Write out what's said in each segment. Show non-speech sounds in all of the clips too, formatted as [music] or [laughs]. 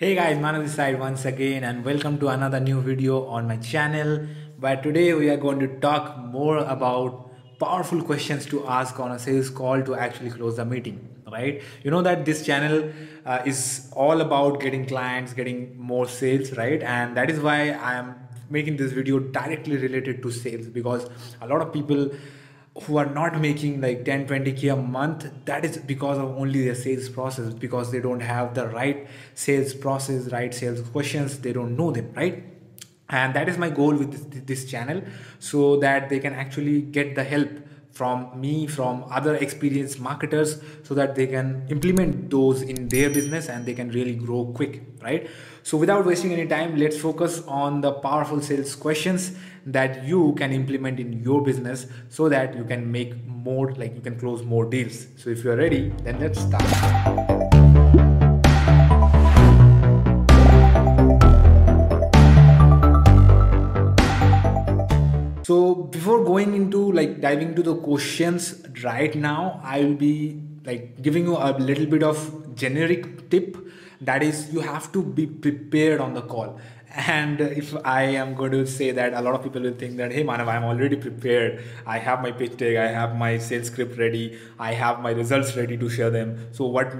Hey guys, Manav this side once again and welcome to another new video on my channel. Where today we are going to talk more about powerful questions to ask on a sales call to actually close the meeting right? You know that this channel uh, is all about getting clients getting more sales right? And that is why i am making this video directly related to sales because a lot of people who are not making like 10 20k a month that is because of only their sales process because they don't have the right sales process right sales questions they don't know them right? And that is my goal with this, this channel so that they can actually get the help from me from other experienced marketers so that they can implement those in their business and they can really grow quick right? So without wasting any time let's focus on the powerful sales questions that you can implement in your business so that you can make more like you can close more deals. So if you're ready then let's start. So before going into like diving into the questions right now i will be like giving you a little bit of generic tip. That is you have to be prepared on the call and if i am going to say that a lot of people will think that hey manav i'm already prepared. I have my pitch deck i have my sales script ready i have my results ready to share them. So what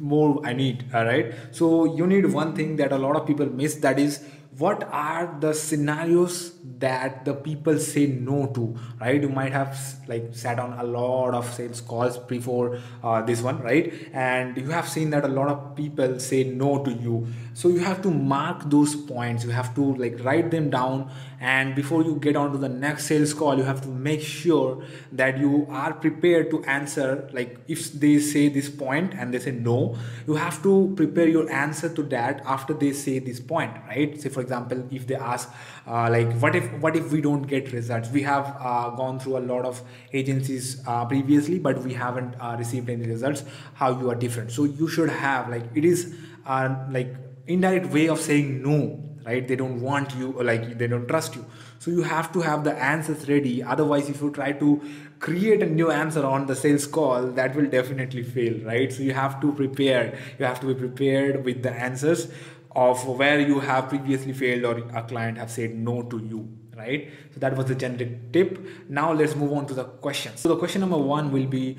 more i need all right? So you need one thing that a lot of people miss that is what are the scenarios that the people say no to right? You might have like sat on a lot of sales calls before uh, this one right? And you have seen that a lot of people say no to you so you have to mark those points. You have to like write them down. And before you get on to the next sales call you have to make sure that you are prepared to answer. Like if they say this point and they say no you have to prepare your answer to that after they say this point right? Say for example if they ask uh, like what if what if we don't get results? We have uh, gone through a lot of agencies uh, previously but we haven't uh, received any results. How you are different. So you should have like it is uh, like indirect way of saying no right? They don't want you or like they don't trust you. So you have to have the answers ready. Otherwise if you try to create a new answer on the sales call that will definitely fail right? So you have to prepare. You have to be prepared with the answers of where you have previously failed or a client have said no to you right? So that was the generic tip. Now let's move on to the questions. So the question number one will be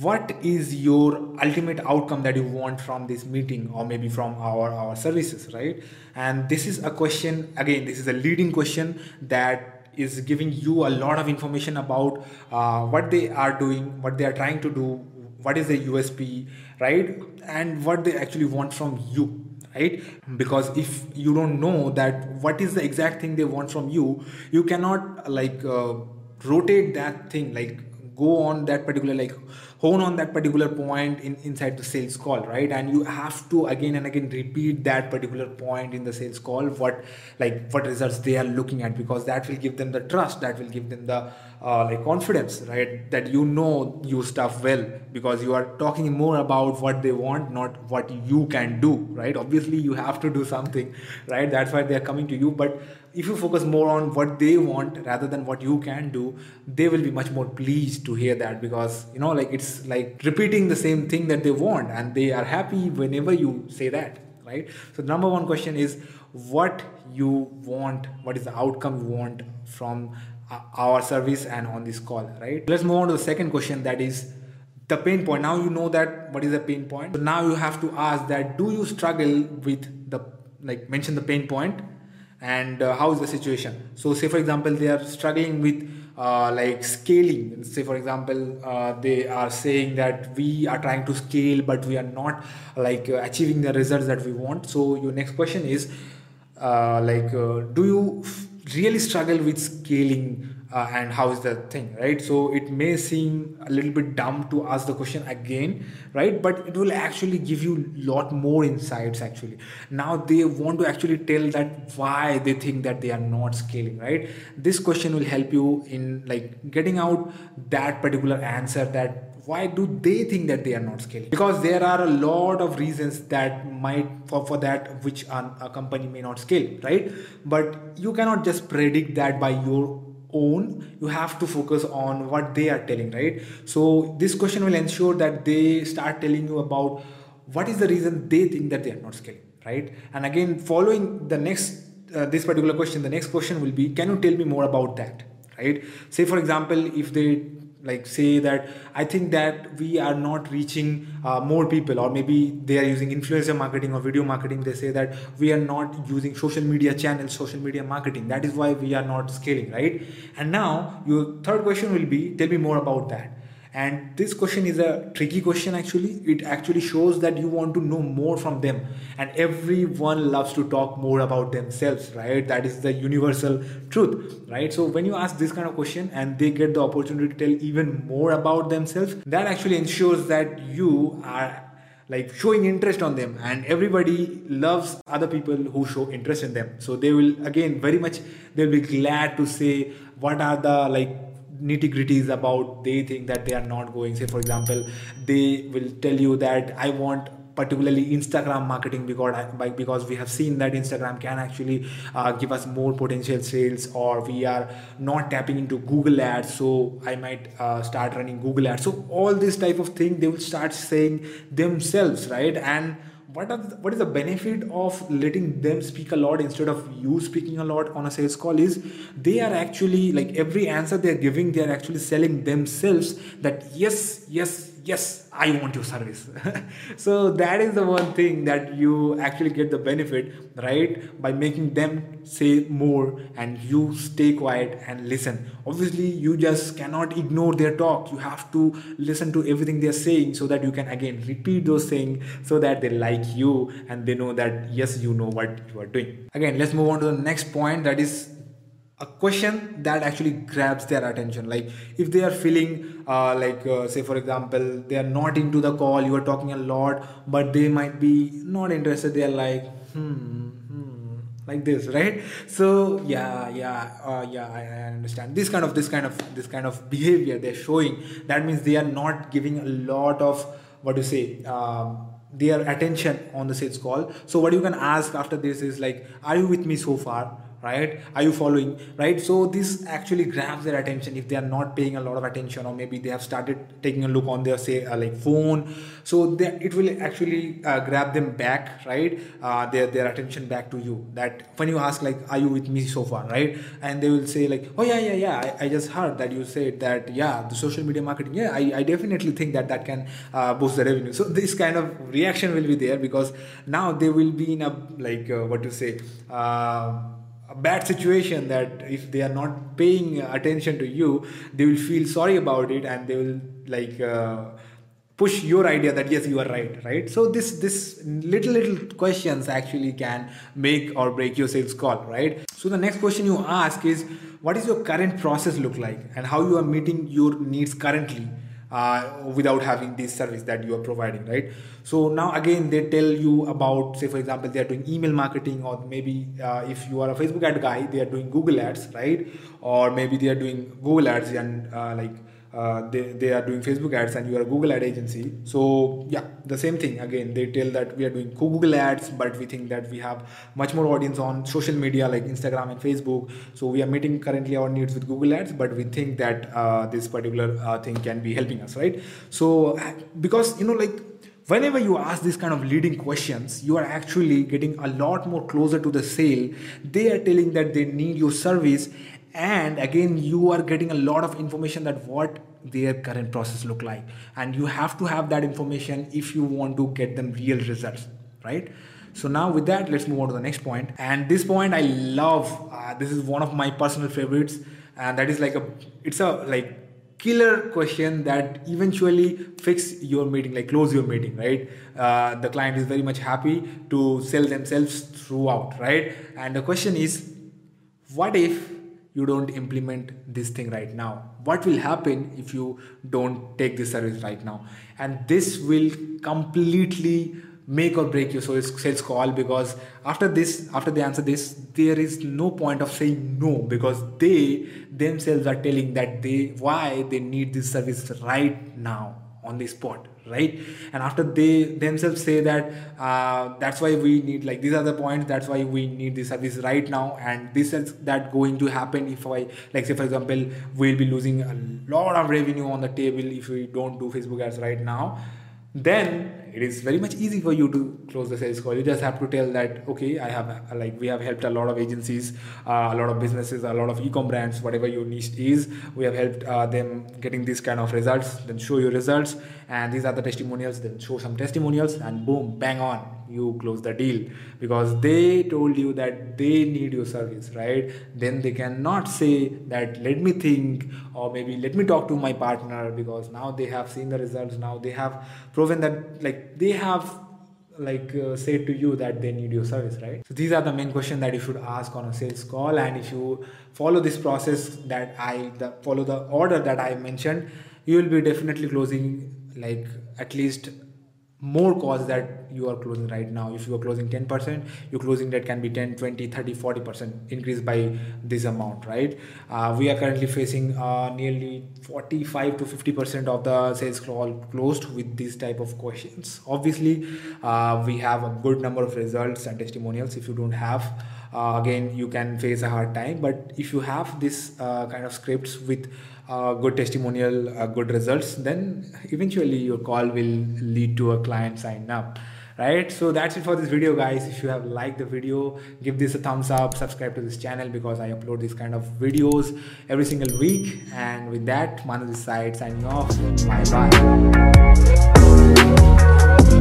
what is your ultimate outcome that you want from this meeting or maybe from our our services right? And this is a question again this is a leading question that is giving you a lot of information about uh, what they are doing what they are trying to do what is the usp right? And what they actually want from you right? Because if you don't know that what is the exact thing they want from you you cannot like uh, rotate that thing like go on that particular like hone on that particular point in inside the sales call right? And you have to again and again repeat that particular point in the sales call what like what results they are looking at because that will give them the trust that will give them the uh, like confidence right? That you know you stuff well because you are talking more about what they want not what you can do right? Obviously you have to do something right? That's why they are coming to you. But if you focus more on what they want rather than what you can do they will be much more pleased to hear that because you know like it's like repeating the same thing that they want and they are happy whenever you say that right? So number one question is what you want what is the outcome you want from uh, our service and on this call right? Let's move on to the second question that is the pain point. Now you know that what is the pain point. So now you have to ask that do you struggle with the like mention the pain point and uh, how is the situation? So say for example they are struggling with uh, like scaling. Say for example uh, they are saying that we are trying to scale but we are not like uh, achieving the results that we want. So your next question is uh, like uh, do you really struggle with scaling uh, and how is the thing right? So it may seem a little bit dumb to ask the question again right? But it will actually give you a lot more insights actually. Now they want to actually tell that why they think that they are not scaling right? This question will help you in like getting out that particular answer that why do they think that they are not scaling? Because there are a lot of reasons that might for, for that which a company may not scale right? But you cannot just predict that by your own you have to focus on what they are telling right? So this question will ensure that they start telling you about what is the reason they think that they are not scaling right? And again following the next uh, this particular question the next question will be can you tell me more about that right? Say for example if they like say that i think that we are not reaching uh, more people or maybe they are using influencer marketing or video marketing. They say that we are not using social media channels social media marketing. That is why we are not scaling right? And now your third question will be tell me more about that and this question is a tricky question actually. It actually shows that you want to know more from them. And everyone loves to talk more about themselves right? That is the universal truth right? So when you ask this kind of question and they get the opportunity to tell even more about themselves that actually ensures that you are like showing interest on them. And everybody loves other people who show interest in them. So they will again very much they'll be glad to say what are the like nitty gritties about they think that they are not going. Say for example they will tell you that i want particularly instagram marketing because because we have seen that instagram can actually uh, give us more potential sales or we are not tapping into google ads so i might uh, start running google ads. So all this type of thing they will start saying themselves right? And what are the, what is the benefit of letting them speak a lot instead of you speaking a lot on a sales call is they are actually like every answer they're giving they're actually selling themselves that yes yes yes i want your service. [laughs] So that is the one thing that you actually get the benefit right by making them say more and you stay quiet and listen. Obviously you just cannot ignore their talk. You have to listen to everything they're saying so that you can again repeat those things so that they like you and they know that yes you know what you are doing. Again let's move on to the next point that is a question that actually grabs their attention. Like if they are feeling uh, like uh, say for example they are not into the call you are talking a lot but they might be not interested they are like hmm, hmm like this right? So yeah yeah uh, yeah I, I, understand. This kind of this kind of this kind of behavior they're showing that means they are not giving a lot of what you say um, their attention on the sales call. So what you can ask after this is like are you with me so far right? Are you following right? So this actually grabs their attention if they are not paying a lot of attention or maybe they have started taking a look on their say uh, like phone. So they, it will actually uh, grab them back right? Uh, their their attention back to you. That when you ask like are you with me so far? right? And they will say like oh yeah yeah yeah. I, I just heard that you said that yeah the social media marketing yeah I, I definitely think that that can uh, boost the revenue. So this kind of reaction will be there because now they will be in a like uh, what to say uh, bad situation that if they are not paying attention to you they will feel sorry about it and they will like uh, push your idea that yes you are right right? So this this little little questions actually can make or break your sales call right? So the next question you ask is what is your current process look like and how you are meeting your needs currently uh, without having this service that you are providing right? So now again they tell you about say for example they are doing email marketing or maybe uh, if you are a facebook ad guy they are doing google ads right? Or maybe they are doing google ads and uh, like uh, they, they are doing Facebook ads and you are a Google ad agency. So yeah, the same thing again. They tell that we are doing Google ads, but we think that we have much more audience on social media like Instagram and Facebook. So we are meeting currently our needs with Google ads, but we think that uh, this particular uh, thing can be helping us, right? So because you know like whenever you ask these kind of leading questions you are actually getting a lot more closer to the sale they are telling that they need your service and again you are getting a lot of information that what their current process look like. And you have to have that information if you want to get them real results right? So now with that let's move on to the next point. And this point i love. Uh, this is one of my personal favorites. And that is like a it's a like killer question that eventually fix your meeting like close your meeting right? Uh, the client is very much happy to sell themselves throughout right? And the question is what if you don't implement this thing right now. What will happen if you don't take this service right now? And this will completely make or break your sales call because after this after they answer this there is no point of saying no because they themselves are telling that they why they need this service right now on the spot right? And after they themselves say that uh, that's why we need like these are the points that's why we need the service right now. And this is that going to happen if i like say for example we'll be losing a lot of revenue on the table if we don't do facebook ads right now. Then it is very much easy for you to close the sales call. You just have to tell that okay i have like we have helped a lot of agencies uh, a lot of businesses a lot of e-com brands whatever your niche is we have helped uh, them getting these kind of results then show your results and these are the testimonials then show some testimonials and boom bang on you close the deal because they told you that they need your service right? Then they cannot say that let me think or maybe let me talk to my partner because now they have seen the results. Now they have proven that like they have like uh, to you that they need your service right? So these are the main questions that you should ask on a sales call. And if you follow this process that i the, follow the order that i mentioned you will be definitely closing like at least more calls that you are closing right now. If you are closing 10% your closing rate can be 10 20 30 40% increase by this amount right? Uh, we are currently facing uh, nearly 45 to 50% of the sales call closed with these type of questions. Obviously uh, we have a good number of results and testimonials. If you don't have uh, again you can face a hard time. But if you have this uh, kind of scripts with uh, good testimonial uh, good results then eventually your call will lead to a client sign up right? So that's it for this video guys. If you have liked the video give this a thumbs up subscribe to this channel because i upload these kind of videos every single week. And with that Manav this side signing off. Bye bye